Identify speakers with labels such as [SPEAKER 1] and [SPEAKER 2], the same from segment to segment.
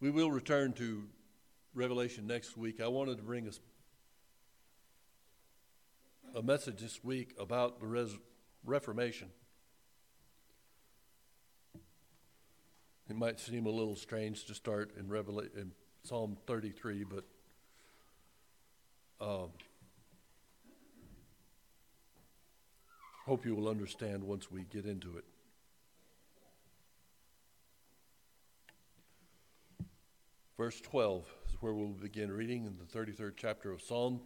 [SPEAKER 1] We will return to Revelation next week. I wanted to bring us a message this week about the res- Reformation. It might seem a little strange to start in, Revela- in Psalm 33, but um, hope you will understand once we get into it. Verse 12 is where we'll begin reading in the 33rd chapter of Psalm.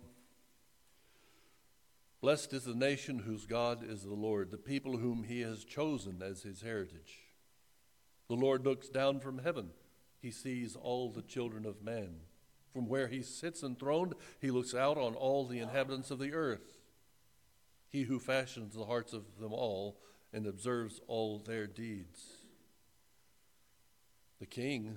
[SPEAKER 1] Blessed is the nation whose God is the Lord, the people whom he has chosen as his heritage. The Lord looks down from heaven, he sees all the children of man. From where he sits enthroned, he looks out on all the inhabitants of the earth. He who fashions the hearts of them all and observes all their deeds. The king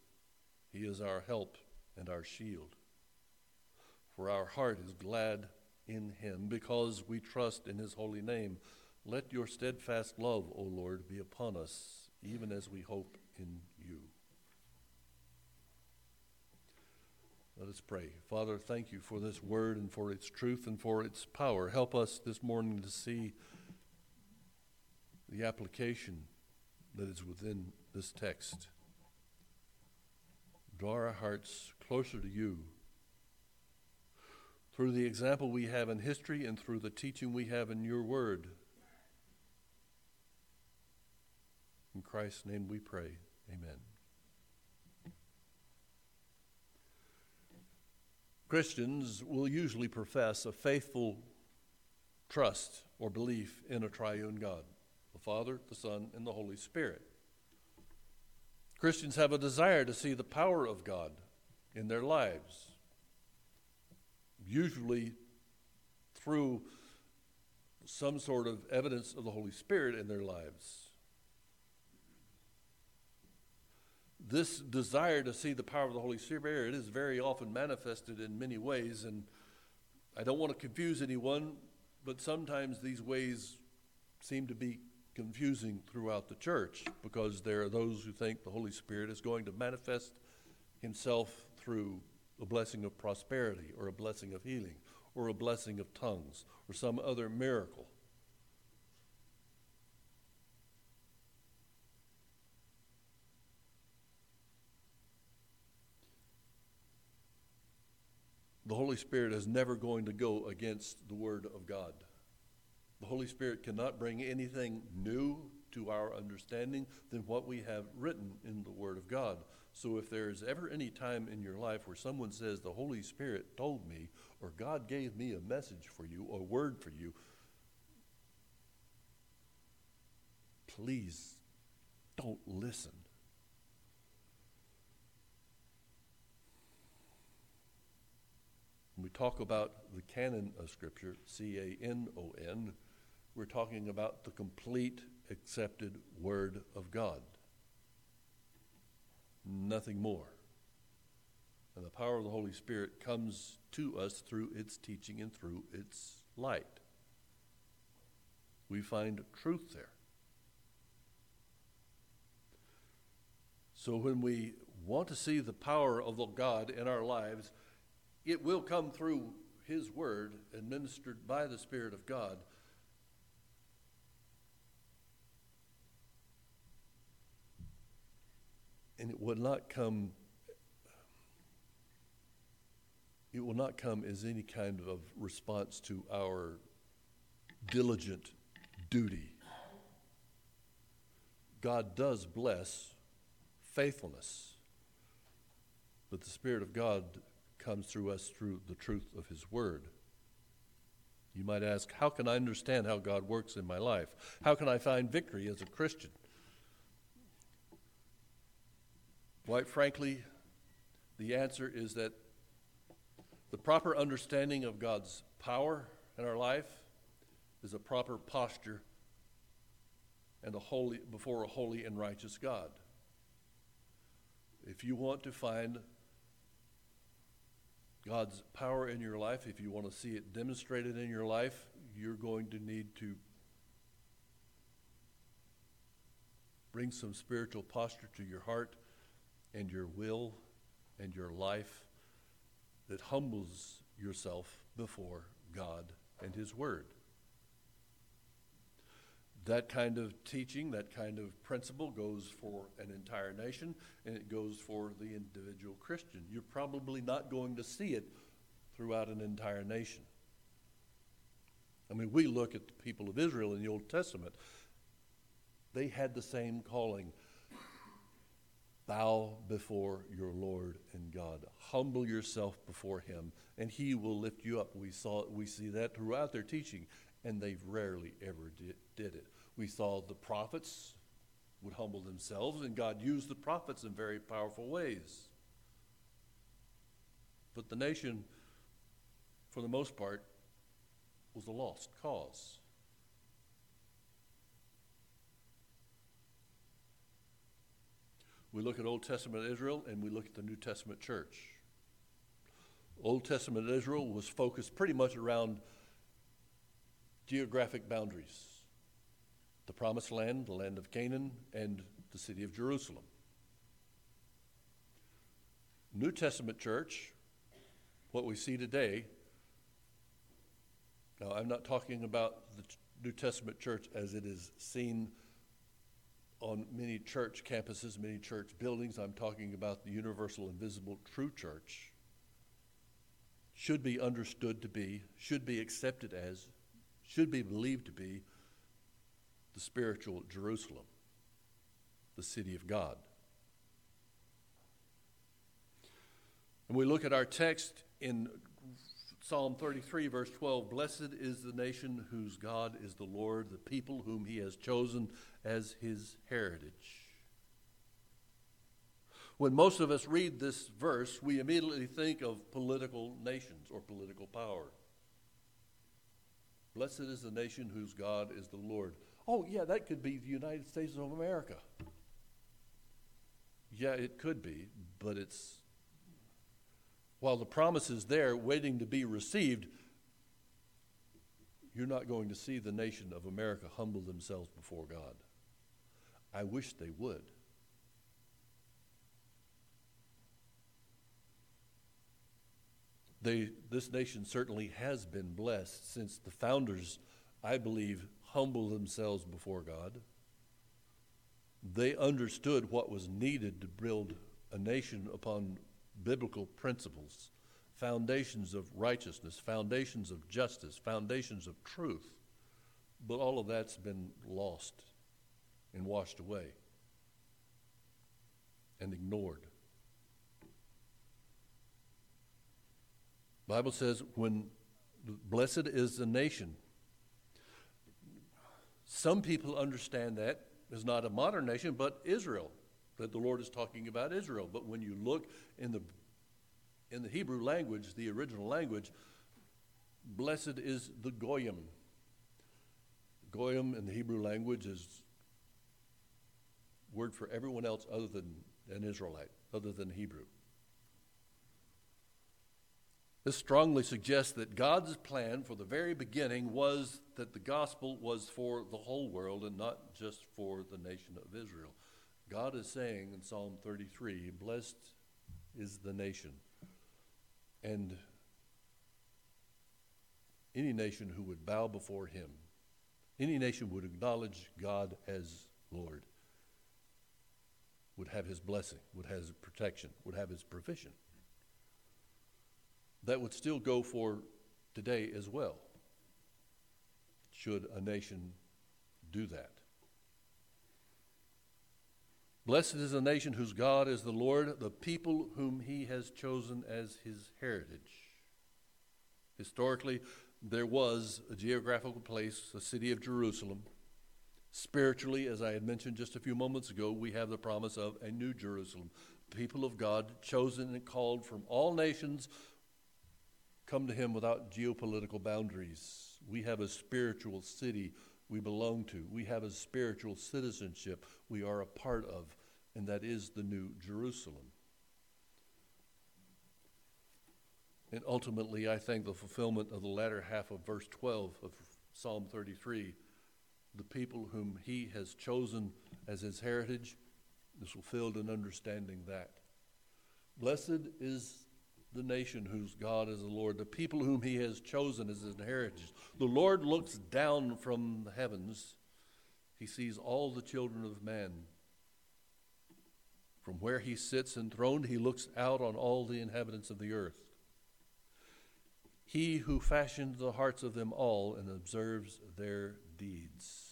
[SPEAKER 1] He is our help and our shield. For our heart is glad in him because we trust in his holy name. Let your steadfast love, O Lord, be upon us, even as we hope in you. Let us pray. Father, thank you for this word and for its truth and for its power. Help us this morning to see the application that is within this text. Draw our hearts closer to you through the example we have in history and through the teaching we have in your word. In Christ's name we pray. Amen. Christians will usually profess a faithful trust or belief in a triune God the Father, the Son, and the Holy Spirit. Christians have a desire to see the power of God in their lives, usually through some sort of evidence of the Holy Spirit in their lives. This desire to see the power of the Holy Spirit is very often manifested in many ways, and I don't want to confuse anyone, but sometimes these ways seem to be confusing throughout the church because there are those who think the Holy Spirit is going to manifest himself through a blessing of prosperity or a blessing of healing or a blessing of tongues or some other miracle. The Holy Spirit is never going to go against the Word of God. The Holy Spirit cannot bring anything new to our understanding than what we have written in the Word of God. So if there is ever any time in your life where someone says, The Holy Spirit told me, or God gave me a message for you, or a word for you, please don't listen. When we talk about the canon of Scripture, C A N O N, we're talking about the complete accepted Word of God. Nothing more. And the power of the Holy Spirit comes to us through its teaching and through its light. We find truth there. So when we want to see the power of the God in our lives, it will come through His Word administered by the Spirit of God. And it will not come it will not come as any kind of response to our diligent duty. God does bless faithfulness, but the Spirit of God comes through us through the truth of His Word. You might ask, how can I understand how God works in my life? How can I find victory as a Christian? Quite frankly, The answer is that the proper understanding of God's power in our life is a proper posture and a holy before a holy and righteous God. If you want to find God's power in your life, if you want to see it demonstrated in your life, you're going to need to bring some spiritual posture to your heart and your will and your life that humbles yourself before God and His Word. That kind of teaching, that kind of principle goes for an entire nation and it goes for the individual Christian. You're probably not going to see it throughout an entire nation. I mean, we look at the people of Israel in the Old Testament, they had the same calling. Bow before your Lord and God. Humble yourself before Him, and He will lift you up. We saw we see that throughout their teaching, and they rarely ever did, did it. We saw the prophets would humble themselves, and God used the prophets in very powerful ways. But the nation, for the most part, was a lost cause. We look at Old Testament Israel and we look at the New Testament church. Old Testament Israel was focused pretty much around geographic boundaries the promised land, the land of Canaan, and the city of Jerusalem. New Testament church, what we see today, now I'm not talking about the New Testament church as it is seen on many church campuses, many church buildings. I'm talking about the universal, invisible, true church. Should be understood to be, should be accepted as, should be believed to be the spiritual Jerusalem, the city of God. And we look at our text in Psalm 33, verse 12 Blessed is the nation whose God is the Lord, the people whom he has chosen as his heritage. When most of us read this verse, we immediately think of political nations or political power. Blessed is the nation whose God is the Lord. Oh, yeah, that could be the United States of America. Yeah, it could be, but it's, while the promise is there waiting to be received, you're not going to see the nation of America humble themselves before God. I wish they would. They, this nation certainly has been blessed since the founders, I believe, humbled themselves before God. They understood what was needed to build a nation upon biblical principles, foundations of righteousness, foundations of justice, foundations of truth. But all of that's been lost and washed away and ignored. Bible says when blessed is the nation some people understand that as not a modern nation, but Israel, that the Lord is talking about Israel. But when you look in the in the Hebrew language, the original language, blessed is the goyim. Goyim in the Hebrew language is word for everyone else other than an Israelite, other than Hebrew. This strongly suggests that God's plan for the very beginning was that the gospel was for the whole world and not just for the nation of Israel. God is saying in Psalm 33 Blessed is the nation. And any nation who would bow before him, any nation would acknowledge God as Lord, would have his blessing, would have his protection, would have his provision that would still go for today as well, should a nation do that. Blessed is the nation whose God is the Lord, the people whom he has chosen as his heritage. Historically, there was a geographical place, a city of Jerusalem. Spiritually, as I had mentioned just a few moments ago, we have the promise of a new Jerusalem, people of God, chosen and called from all nations, come to him without geopolitical boundaries. We have a spiritual city we belong to. We have a spiritual citizenship we are a part of, and that is the New Jerusalem. And ultimately, I think the fulfillment of the latter half of verse 12 of Psalm 33 the people whom he has chosen as his heritage is fulfilled in understanding that. Blessed is the nation whose God is the Lord, the people whom he has chosen as his inheritance. The Lord looks down from the heavens, he sees all the children of men. From where he sits enthroned, he looks out on all the inhabitants of the earth. He who fashioned the hearts of them all and observes their deeds.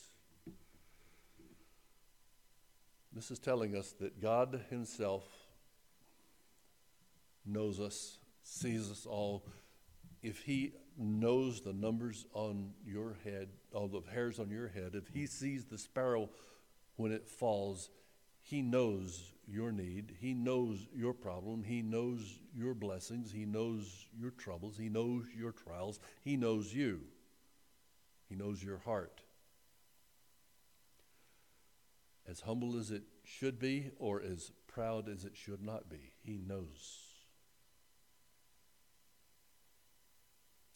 [SPEAKER 1] This is telling us that God Himself knows us, sees us all. If He knows the numbers on your head, all the hairs on your head, if He sees the sparrow when it falls, He knows your need. He knows your problem. He knows your blessings. He knows your troubles. He knows your trials. He knows you. He knows your heart. As humble as it should be, or as proud as it should not be, He knows.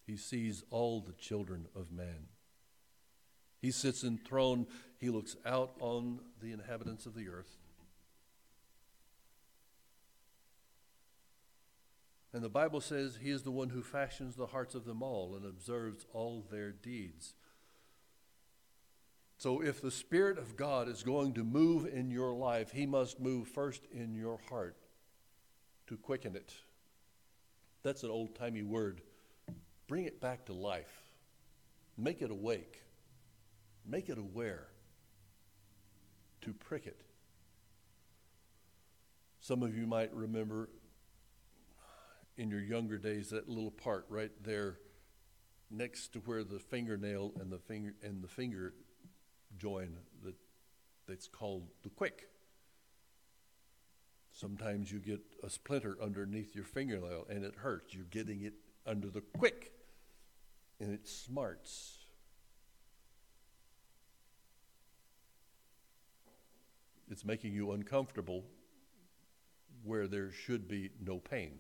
[SPEAKER 1] He sees all the children of man. He sits enthroned. He looks out on the inhabitants of the earth. And the Bible says he is the one who fashions the hearts of them all and observes all their deeds. So, if the Spirit of God is going to move in your life, He must move first in your heart to quicken it. That's an old timey word. Bring it back to life, make it awake, make it aware, to prick it. Some of you might remember in your younger days that little part right there next to where the fingernail and the finger and the finger join that that's called the quick. Sometimes you get a splinter underneath your fingernail and it hurts. You're getting it under the quick and it smarts. It's making you uncomfortable where there should be no pain.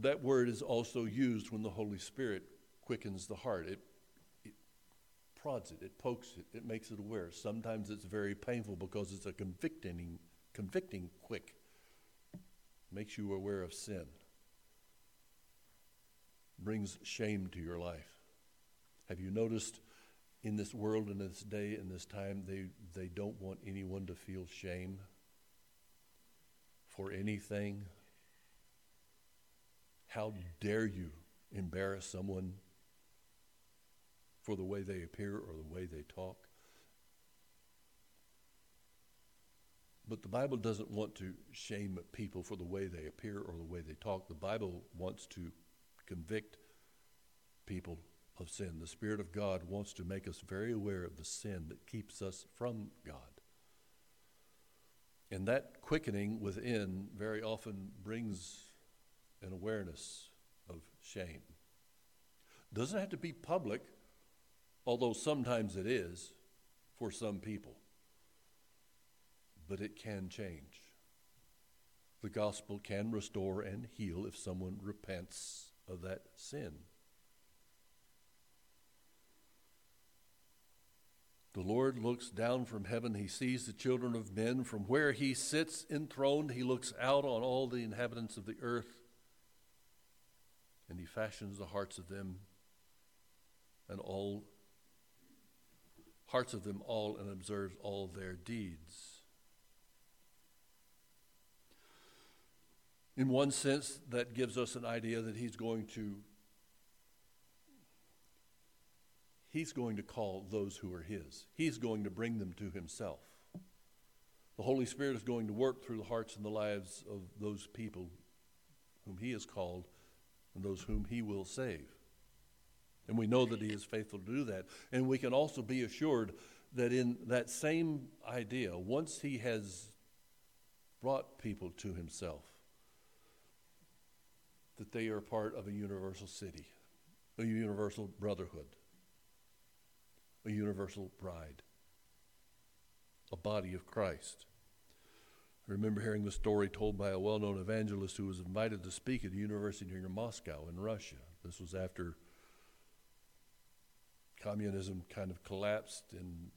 [SPEAKER 1] That word is also used when the Holy Spirit quickens the heart. It prods it, it pokes it, it makes it aware. Sometimes it's very painful because it's a convicting, convicting quick. Makes you aware of sin. Brings shame to your life. Have you noticed in this world, in this day, in this time, they, they don't want anyone to feel shame for anything? How dare you embarrass someone for the way they appear or the way they talk. But the Bible doesn't want to shame people for the way they appear or the way they talk. The Bible wants to convict people of sin. The Spirit of God wants to make us very aware of the sin that keeps us from God. And that quickening within very often brings an awareness of shame. Doesn't have to be public, although sometimes it is for some people. But it can change. The gospel can restore and heal if someone repents of that sin. The Lord looks down from heaven. He sees the children of men. From where he sits enthroned, he looks out on all the inhabitants of the earth, and he fashions the hearts of them and all hearts of them all and observes all their deeds. In one sense, that gives us an idea that he's going to he's going to call those who are his. He's going to bring them to himself. The Holy Spirit is going to work through the hearts and the lives of those people whom he has called and those whom he will save. And we know that He is faithful to do that. And we can also be assured that in that same idea, once he has brought people to himself, that they are part of a universal city, a universal brotherhood, a universal bride, a body of Christ. I remember hearing the story told by a well known evangelist who was invited to speak at a university near Moscow in Russia. This was after communism kind of collapsed, and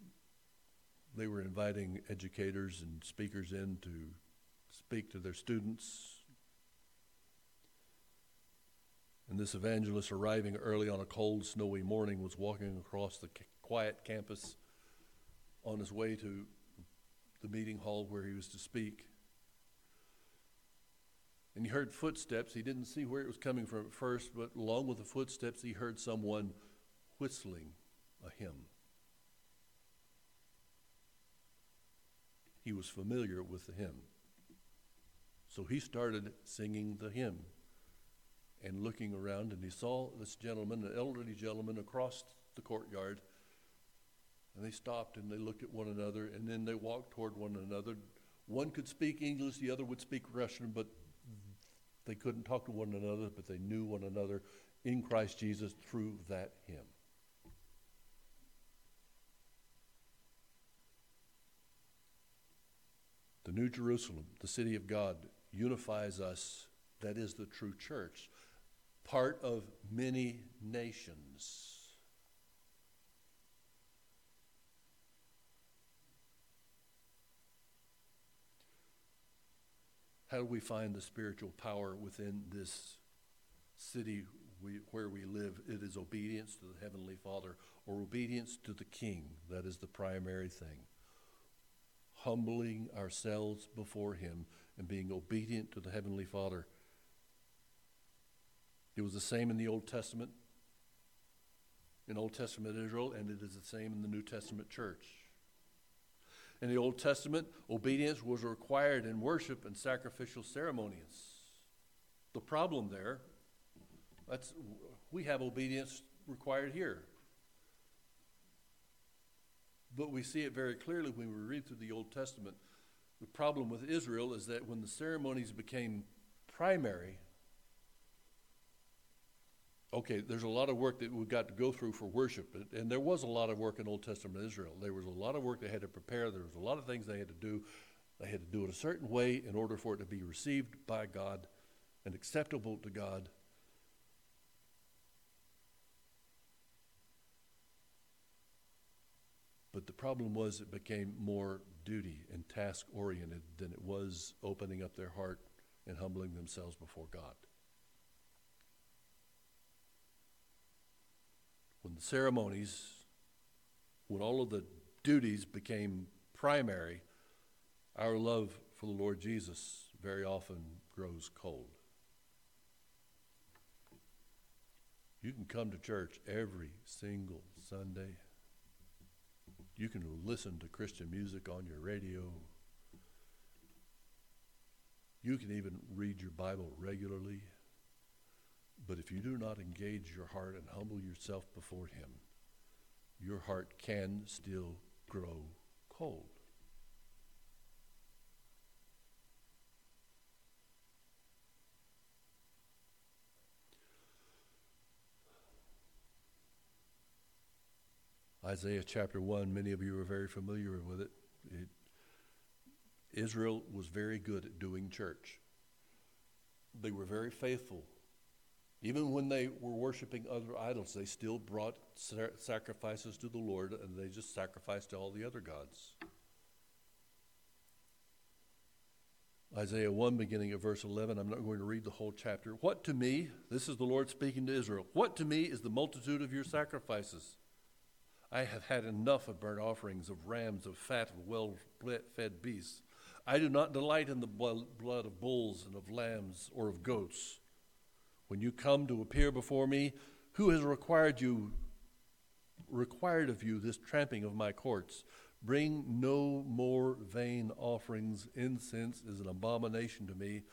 [SPEAKER 1] they were inviting educators and speakers in to speak to their students. And this evangelist, arriving early on a cold, snowy morning, was walking across the quiet campus on his way to the meeting hall where he was to speak. And he heard footsteps. He didn't see where it was coming from at first, but along with the footsteps, he heard someone whistling a hymn. He was familiar with the hymn. So he started singing the hymn and looking around, and he saw this gentleman, an elderly gentleman, across the courtyard and they stopped and they looked at one another and then they walked toward one another. One could speak English, the other would speak Russian, but they couldn't talk to one another, but they knew one another in Christ Jesus through that hymn. The New Jerusalem, the city of God, unifies us. That is the true church, part of many nations. How do we find the spiritual power within this city we, where we live? It is obedience to the Heavenly Father or obedience to the King. That is the primary thing. Humbling ourselves before Him and being obedient to the Heavenly Father. It was the same in the Old Testament, in Old Testament Israel, and it is the same in the New Testament church. In the Old Testament, obedience was required in worship and sacrificial ceremonies. The problem there, that's, we have obedience required here. But we see it very clearly when we read through the Old Testament. The problem with Israel is that when the ceremonies became primary, okay, there's a lot of work that we've got to go through for worship, and there was a lot of work in Old Testament Israel. There was a lot of work they had to prepare. There was a lot of things they had to do. They had to do it a certain way in order for it to be received by God and acceptable to God. But the problem was it became more duty and task oriented than it was opening up their heart and humbling themselves before God. When the ceremonies, when all of the duties became primary, our love for the Lord Jesus very often grows cold. You can come to church every single Sunday. You can listen to Christian music on your radio. You can even read your Bible regularly. But if you do not engage your heart and humble yourself before Him, your heart can still grow cold. Isaiah chapter 1, many of you are very familiar with it. it. Israel was very good at doing church. They were very faithful even when they were worshiping other idols, they still brought sacrifices to the Lord and they just sacrificed to all the other gods. Isaiah 1, beginning at verse 11, I'm not going to read the whole chapter. What to me, this is the Lord speaking to Israel, what to me is the multitude of your sacrifices? I have had enough of burnt offerings, of rams, of fat, of well fed beasts. I do not delight in the blood of bulls and of lambs or of goats. When you come to appear before me, who has required you required of you this tramping of my courts? Bring no more vain offerings. Incense is an abomination to me.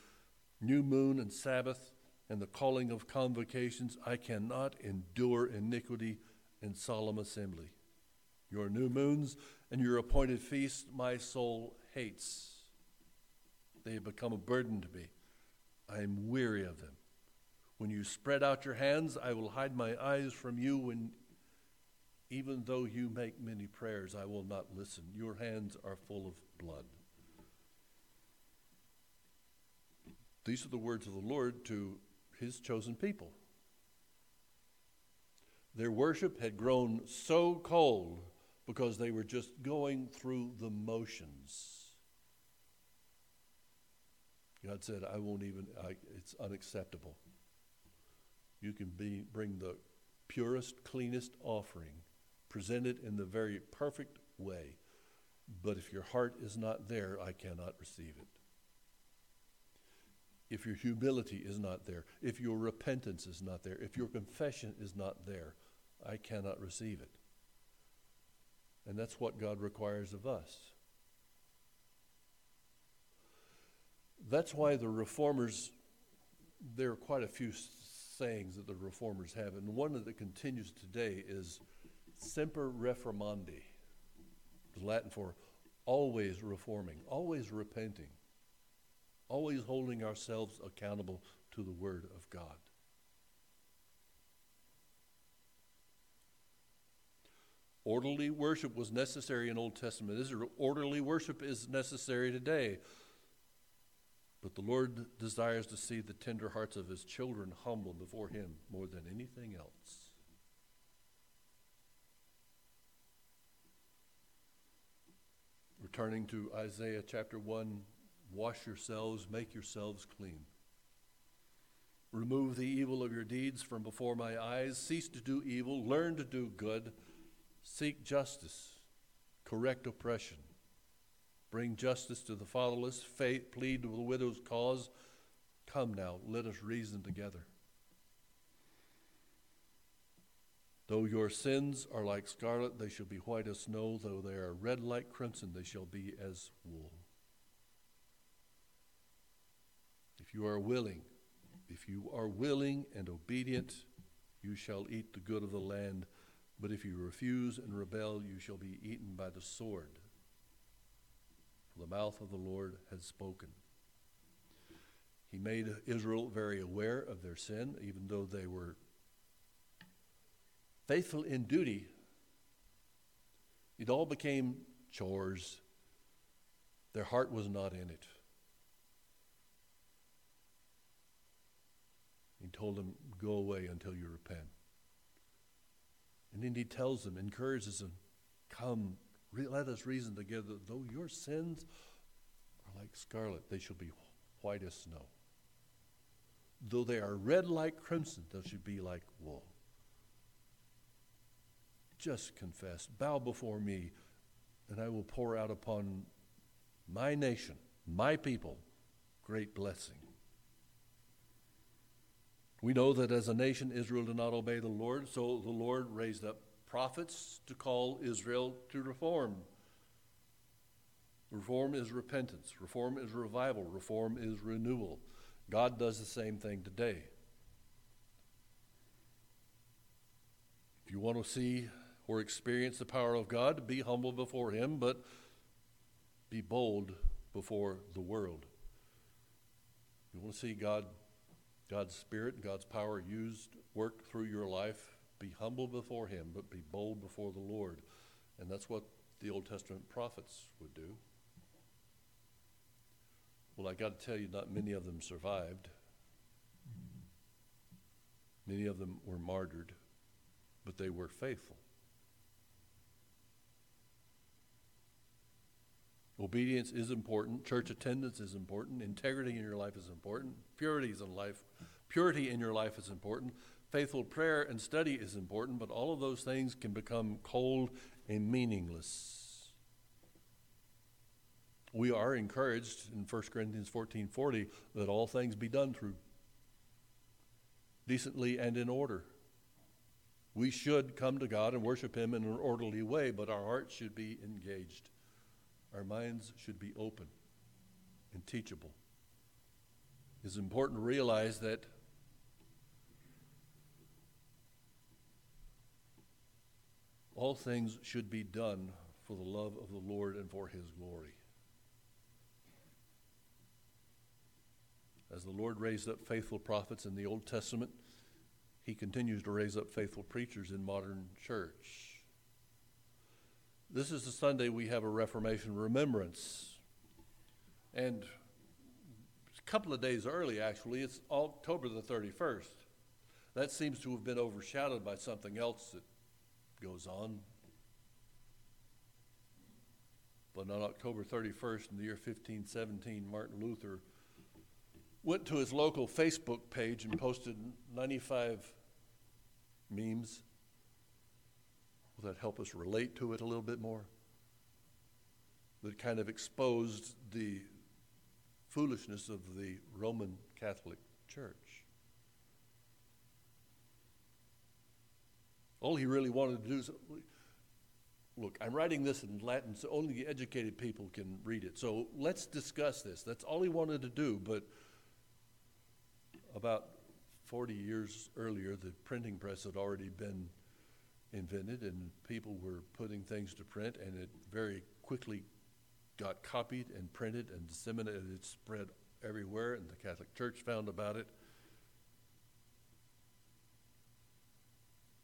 [SPEAKER 1] New moon and Sabbath and the calling of convocations. I cannot endure iniquity and solemn assembly. Your new moons and your appointed feasts my soul hates. They have become a burden to me. I am weary of them. When you spread out your hands, I will hide my eyes from you. When, even though you make many prayers, I will not listen. Your hands are full of blood. These are the words of the Lord to his chosen people. Their worship had grown so cold because they were just going through the motions. God said, I won't even, I, it's unacceptable. You can be, bring the purest, cleanest offering, present it in the very perfect way, but if your heart is not there, I cannot receive it. If your humility is not there, if your repentance is not there, if your confession is not there, I cannot receive it. And that's what God requires of us. That's why the reformers, there are quite a few sayings that the reformers have, and one that continues today is semper reformandi, Latin for always reforming, always repenting, always holding ourselves accountable to the Word of God. Orderly worship was necessary in Old Testament. This orderly worship is necessary today. But the Lord desires to see the tender hearts of his children humble before him more than anything else. Returning to Isaiah chapter 1 wash yourselves, make yourselves clean. Remove the evil of your deeds from before my eyes. Cease to do evil. Learn to do good. Seek justice, correct oppression, bring justice to the fatherless, faith, plead to the widow's cause. Come now, let us reason together. Though your sins are like scarlet, they shall be white as snow. Though they are red like crimson, they shall be as wool. If you are willing, if you are willing and obedient, you shall eat the good of the land but if you refuse and rebel, you shall be eaten by the sword. The mouth of the Lord has spoken. He made Israel very aware of their sin, even though they were faithful in duty. It all became chores. Their heart was not in it. He told them, Go away until you repent. And then he tells them, encourages them, come, re- let us reason together. Though your sins are like scarlet, they shall be white as snow. Though they are red like crimson, they shall be like wool. Just confess, bow before me, and I will pour out upon my nation, my people, great blessing. We know that as a nation, Israel did not obey the Lord, so the Lord raised up prophets to call Israel to reform. Reform is repentance, reform is revival, reform is renewal. God does the same thing today. If you want to see or experience the power of God, be humble before Him, but be bold before the world. You want to see God God's Spirit, God's power used, work through your life. Be humble before Him, but be bold before the Lord. And that's what the Old Testament prophets would do. Well, I got to tell you, not many of them survived. Many of them were martyred, but they were faithful. Obedience is important. Church attendance is important. Integrity in your life is important. Purity in life, purity in your life is important. Faithful prayer and study is important, but all of those things can become cold and meaningless. We are encouraged in 1 Corinthians 14:40 that all things be done through decently and in order. We should come to God and worship Him in an orderly way, but our hearts should be engaged. Our minds should be open and teachable. It's important to realize that all things should be done for the love of the Lord and for his glory. As the Lord raised up faithful prophets in the Old Testament, he continues to raise up faithful preachers in modern church. This is the Sunday we have a Reformation remembrance. And a couple of days early, actually, it's October the 31st. That seems to have been overshadowed by something else that goes on. But on October 31st, in the year 1517, Martin Luther went to his local Facebook page and posted 95 memes. Will that help us relate to it a little bit more? That kind of exposed the foolishness of the Roman Catholic Church. All he really wanted to do is look, I'm writing this in Latin so only educated people can read it. So let's discuss this. That's all he wanted to do, but about 40 years earlier, the printing press had already been invented, and people were putting things to print, and it very quickly got copied and printed and disseminated. It spread everywhere, and the Catholic Church found about it.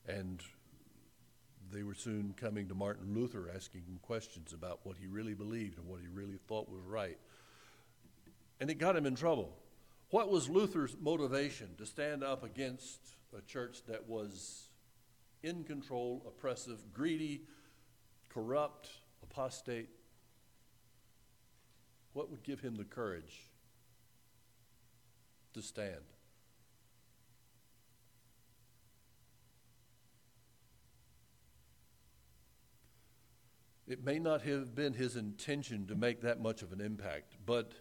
[SPEAKER 1] And they were soon coming to Martin Luther asking him questions about what he really believed and what he really thought was right. And it got him in trouble. What was Luther's motivation to stand up against a church that was in control, oppressive, greedy, corrupt, apostate? What would give him the courage to stand? It may not have been his intention to make that much of an impact, but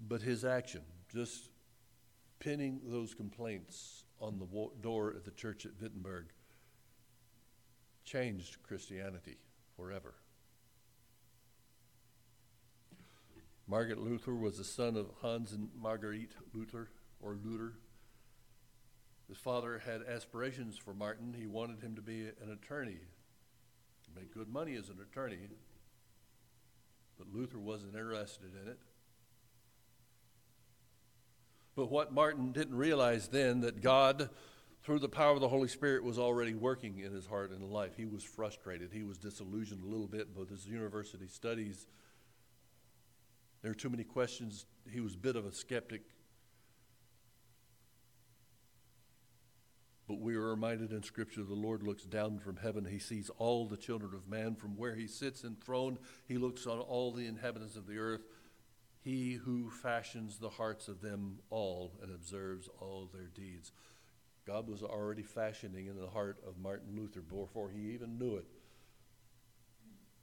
[SPEAKER 1] but his action, just pinning those complaints on the door at the church at Wittenberg, changed Christianity forever. Margaret Luther was the son of Hans and Marguerite Luther, or Luther. His father had aspirations for Martin. He wanted him to be an attorney, make good money as an attorney, but Luther wasn't interested in it. But what Martin didn't realize then that God, through the power of the Holy Spirit, was already working in his heart and life. He was frustrated. He was disillusioned a little bit with his university studies. There were too many questions. He was a bit of a skeptic. But we are reminded in Scripture the Lord looks down from heaven. He sees all the children of man from where he sits enthroned. He looks on all the inhabitants of the earth he who fashions the hearts of them all and observes all their deeds. God was already fashioning in the heart of Martin Luther before he even knew it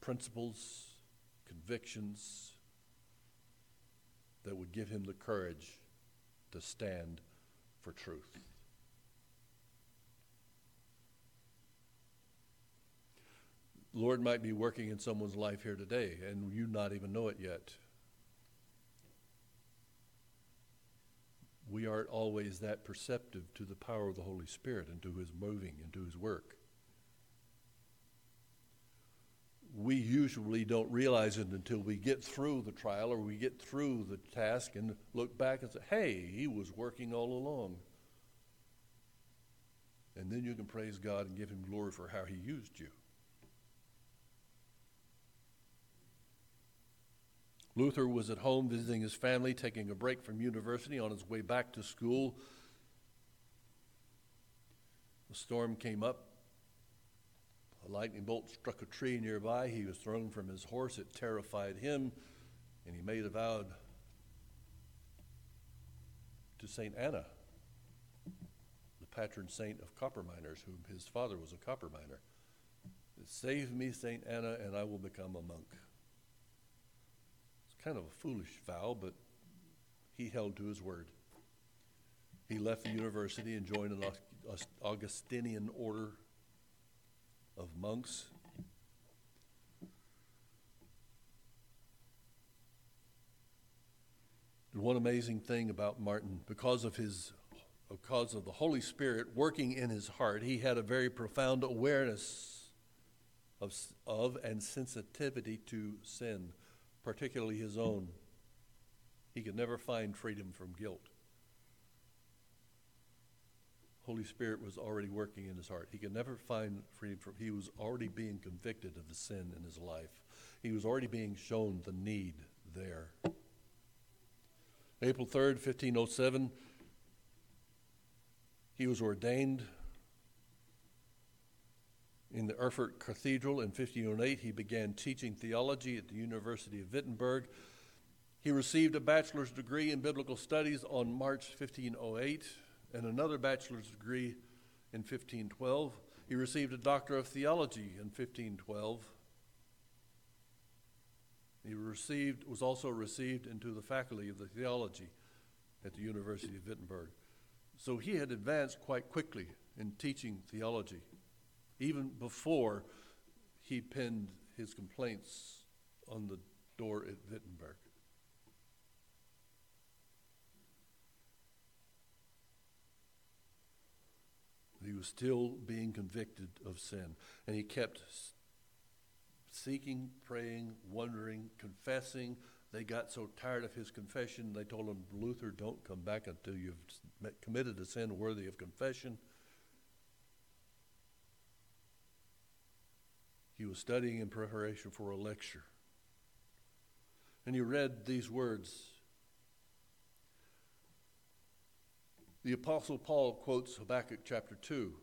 [SPEAKER 1] principles, convictions that would give him the courage to stand for truth. Lord might be working in someone's life here today, and you not even know it yet. we aren't always that perceptive to the power of the Holy Spirit and to his moving and to his work. We usually don't realize it until we get through the trial or we get through the task and look back and say, hey, he was working all along. And then you can praise God and give him glory for how he used you. Luther was at home visiting his family, taking a break from university on his way back to school. A storm came up. A lightning bolt struck a tree nearby. He was thrown from his horse. It terrified him, and he made a vow to St. Anna, the patron saint of copper miners, whom his father was a copper miner. Save me, St. Anna, and I will become a monk kind of a foolish vow, but he held to his word. He left the university and joined an Augustinian order of monks. And one amazing thing about Martin, because of his because of the Holy Spirit working in his heart, he had a very profound awareness of, of and sensitivity to sin, particularly his own. He could never find freedom from guilt. Holy Spirit was already working in his heart. He could never find freedom from he was already being convicted of the sin in his life. He was already being shown the need there. April 3rd, 1507, he was ordained in the Erfurt Cathedral in 1508. He began teaching theology at the University of Wittenberg. He received a bachelor's degree in biblical studies on March 1508 and another bachelor's degree in 1512. He received a doctor of theology in 1512. He received, was also received into the faculty of the theology at the University of Wittenberg. So he had advanced quite quickly in teaching theology, even before he penned his complaints on the door at Wittenberg. He was still being convicted of sin, and he kept seeking, praying, wondering, confessing. They got so tired of his confession, they told him, Luther, don't come back until you've committed a sin worthy of confession. He was studying in preparation for a lecture. And he read these words. The Apostle Paul quotes Habakkuk chapter 2,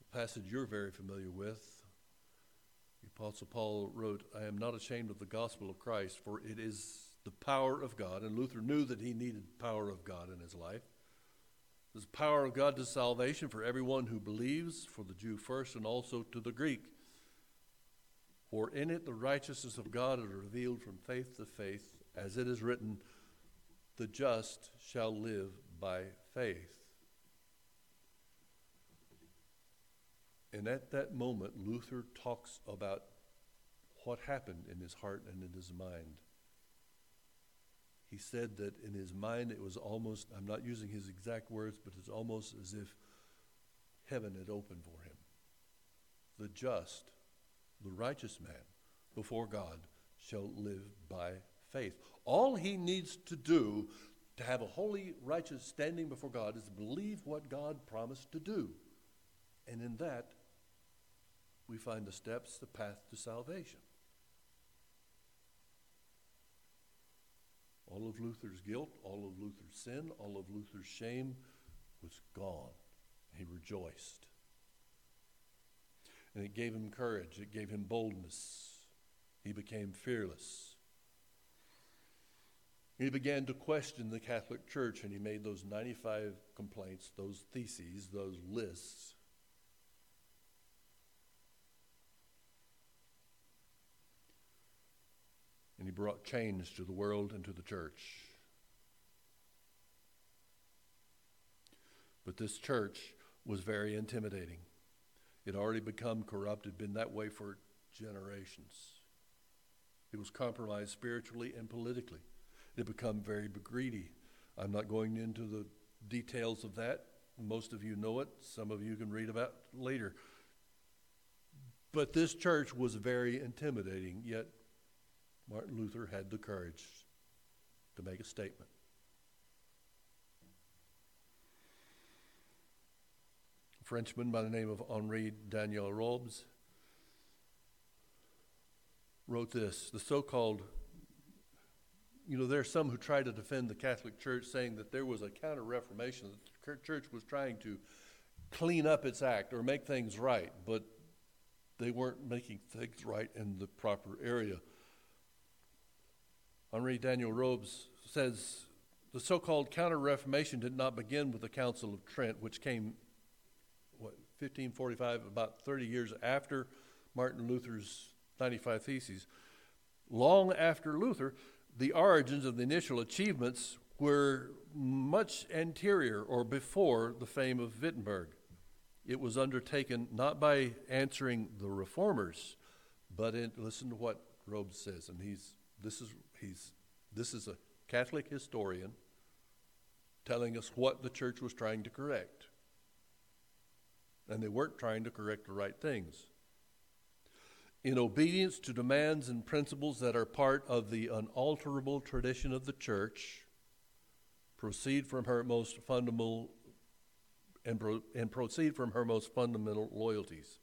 [SPEAKER 1] a passage you're very familiar with. The Apostle Paul wrote, I am not ashamed of the gospel of Christ, for it is the power of God. And Luther knew that he needed power of God in his life. There's power of God to salvation for everyone who believes, for the Jew first, and also to the Greek. For in it the righteousness of God is revealed from faith to faith, as it is written, the just shall live by faith. And at that moment, Luther talks about what happened in his heart and in his mind he said that in his mind it was almost, I'm not using his exact words, but it's almost as if heaven had opened for him. The just, the righteous man before God shall live by faith. All he needs to do to have a holy, righteous standing before God is believe what God promised to do. And in that, we find the steps, the path to salvation. All of Luther's guilt, all of Luther's sin, all of Luther's shame was gone. He rejoiced. And it gave him courage, it gave him boldness. He became fearless. He began to question the Catholic Church, and he made those 95 complaints, those theses, those lists and he brought change to the world and to the church. But this church was very intimidating. It had already become corrupt, it had been that way for generations. It was compromised spiritually and politically. It had become very greedy. I'm not going into the details of that. Most of you know it, some of you can read about later. But this church was very intimidating, yet Martin Luther had the courage to make a statement. A Frenchman by the name of Henri Daniel Rops wrote this the so called you know, there are some who try to defend the Catholic Church, saying that there was a counter Reformation, that the church was trying to clean up its act or make things right, but they weren't making things right in the proper area. Henri Daniel Rops says the so called Counter Reformation did not begin with the Council of Trent, which came, what, 1545, about 30 years after Martin Luther's 95 Theses. Long after Luther, the origins of the initial achievements were much anterior or before the fame of Wittenberg. It was undertaken not by answering the reformers, but in, listen to what Rops says, and he's this is he's this is a Catholic historian telling us what the church was trying to correct. And they weren't trying to correct the right things. In obedience to demands and principles that are part of the unalterable tradition of the church, proceed from her most fundamental and, pro, and proceed from her most fundamental loyalties.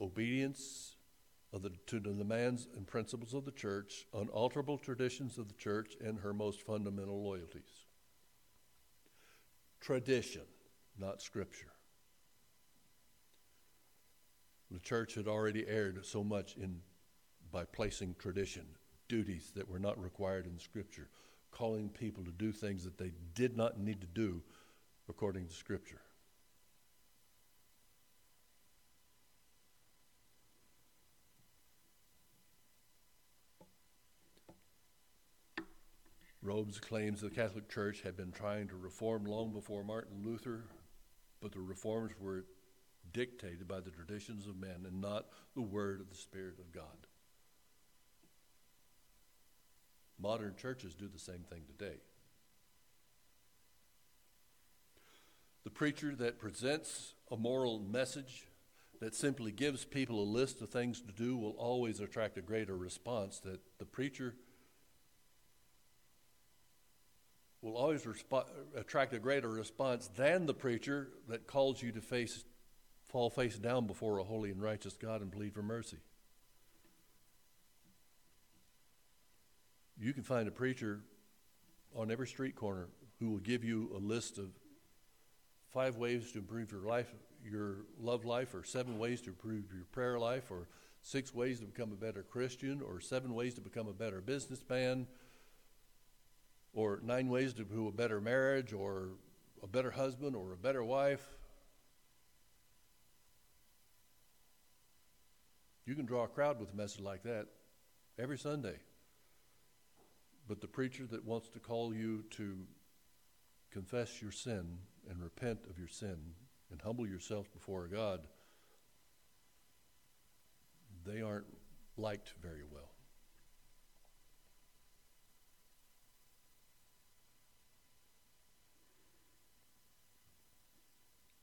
[SPEAKER 1] Obedience the, to the demands and principles of the church, unalterable traditions of the church, and her most fundamental loyalties. Tradition, not scripture. The church had already erred so much in by placing tradition, duties that were not required in scripture, calling people to do things that they did not need to do according to scripture. Rops claims the Catholic Church had been trying to reform long before Martin Luther, but the reforms were dictated by the traditions of men and not the word of the Spirit of God. Modern churches do the same thing today. The preacher that presents a moral message that simply gives people a list of things to do will always attract a greater response that the preacher will always resp- attract a greater response than the preacher that calls you to face, fall face down before a holy and righteous God and plead for mercy. You can find a preacher on every street corner who will give you a list of five ways to improve your life, your love life, or seven ways to improve your prayer life, or six ways to become a better Christian, or seven ways to become a better businessman, or nine ways to do a better marriage, or a better husband, or a better wife. You can draw a crowd with a message like that every Sunday. But the preacher that wants to call you to confess your sin and repent of your sin and humble yourself before God, they aren't liked very well.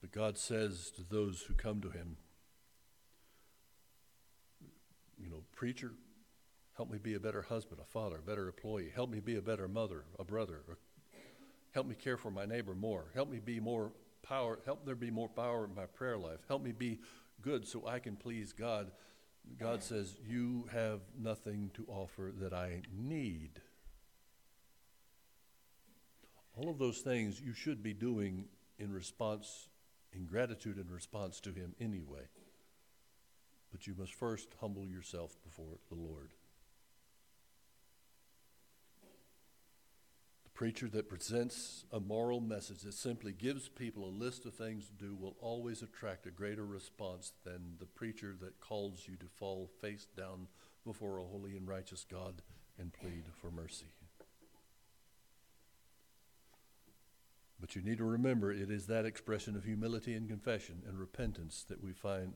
[SPEAKER 1] But God says to those who come to Him, you know, preacher, help me be a better husband, a father, a better employee. Help me be a better mother, a brother. help me care for my neighbor more. Help me be more power. Help there be more power in my prayer life. Help me be good so I can please God. God says, You have nothing to offer that I need. All of those things you should be doing in response in gratitude and response to Him anyway. But you must first humble yourself before the Lord. The preacher that presents a moral message that simply gives people a list of things to do will always attract a greater response than the preacher that calls you to fall face down before a holy and righteous God and plead for mercy. But you need to remember it is that expression of humility and confession and repentance that we find.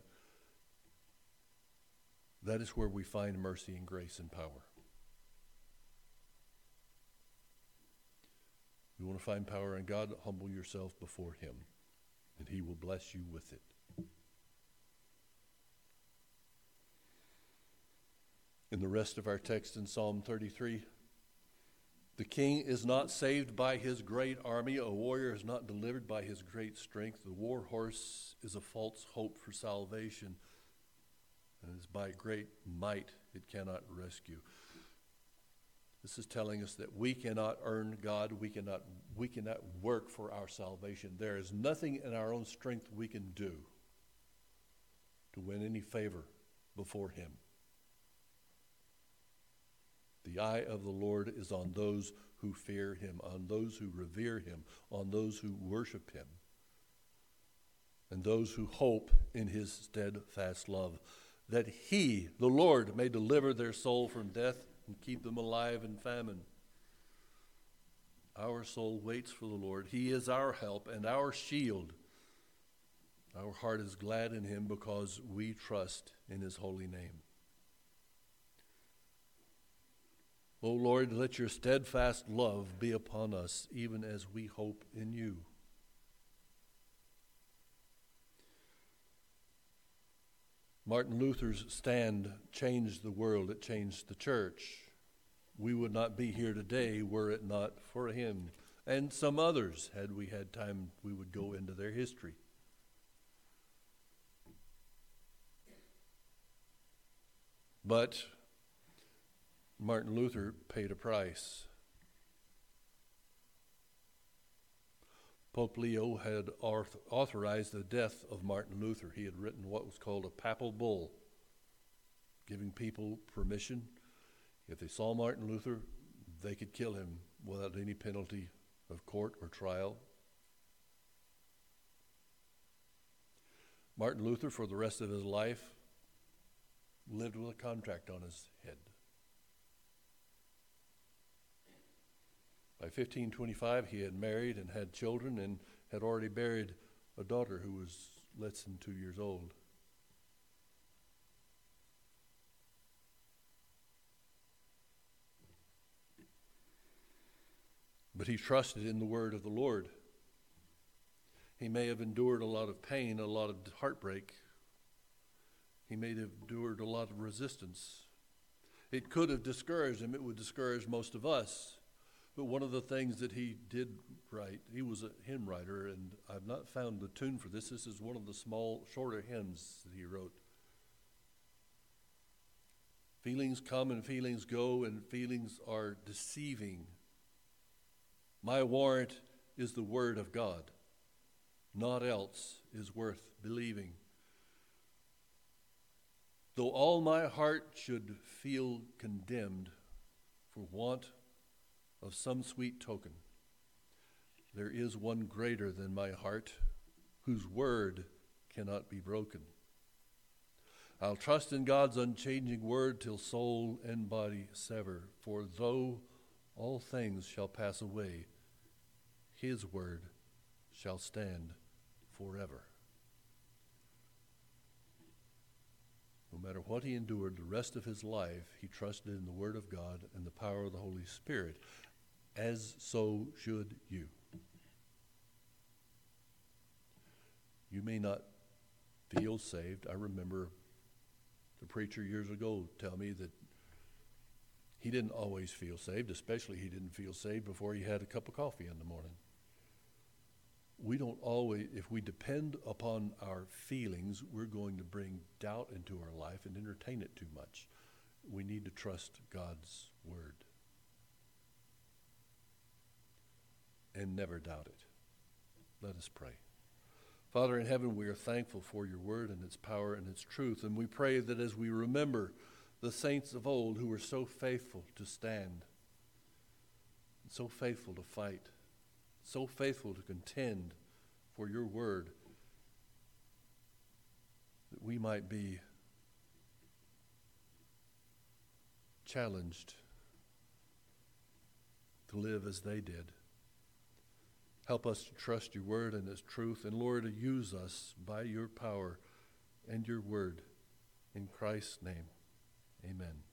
[SPEAKER 1] That is where we find mercy and grace and power. You want to find power in God? Humble yourself before Him, and He will bless you with it. In the rest of our text in Psalm 33, the king is not saved by his great army. A warrior is not delivered by his great strength. The war horse is a false hope for salvation, and is by great might it cannot rescue. This is telling us that we cannot earn God. We cannot, we cannot work for our salvation. There is nothing in our own strength we can do to win any favor before Him. The eye of the Lord is on those who fear him, on those who revere him, on those who worship him, and those who hope in his steadfast love, that he, the Lord, may deliver their soul from death and keep them alive in famine. Our soul waits for the Lord. He is our help and our shield. Our heart is glad in him because we trust in his holy name. O Lord, let your steadfast love be upon us, even as we hope in you. Martin Luther's stand changed the world, it changed the church. We would not be here today were it not for him. And some others, had we had time, we would go into their history. But Martin Luther paid a price. Pope Leo had authorized the death of Martin Luther. He had written what was called a papal bull, giving people permission. If they saw Martin Luther, they could kill him without any penalty of court or trial. Martin Luther, for the rest of his life, lived with a contract on his head. 1525, he had married and had children and had already buried a daughter who was less than two years old. But he trusted in the word of the Lord. He may have endured a lot of pain, a lot of heartbreak. He may have endured a lot of resistance. It could have discouraged him. It would discourage most of us. But one of the things that he did write, he was a hymn writer, and I've not found the tune for this. This is one of the small, shorter hymns that he wrote. Feelings come and feelings go, and feelings are deceiving. My warrant is the word of God. Naught else is worth believing. Though all my heart should feel condemned for want of some sweet token. There is one greater than my heart, whose word cannot be broken. I'll trust in God's unchanging word till soul and body sever, for though all things shall pass away, his word shall stand forever. No matter what he endured the rest of his life, he trusted in the Word of God and the power of the Holy Spirit as so should you. You may not feel saved. I remember the preacher years ago tell me that he didn't always feel saved, especially he didn't feel saved before he had a cup of coffee in the morning. We don't always, if we depend upon our feelings, we're going to bring doubt into our life and entertain it too much. We need to trust God's word. And never doubt it. Let us pray. Father in heaven, we are thankful for your word and its power and its truth. And we pray that as we remember the saints of old who were so faithful to stand, so faithful to fight, so faithful to contend for your word, that we might be challenged to live as they did. Help us to trust your word and its truth. And Lord, use us by your power and your word. In Christ's name, amen.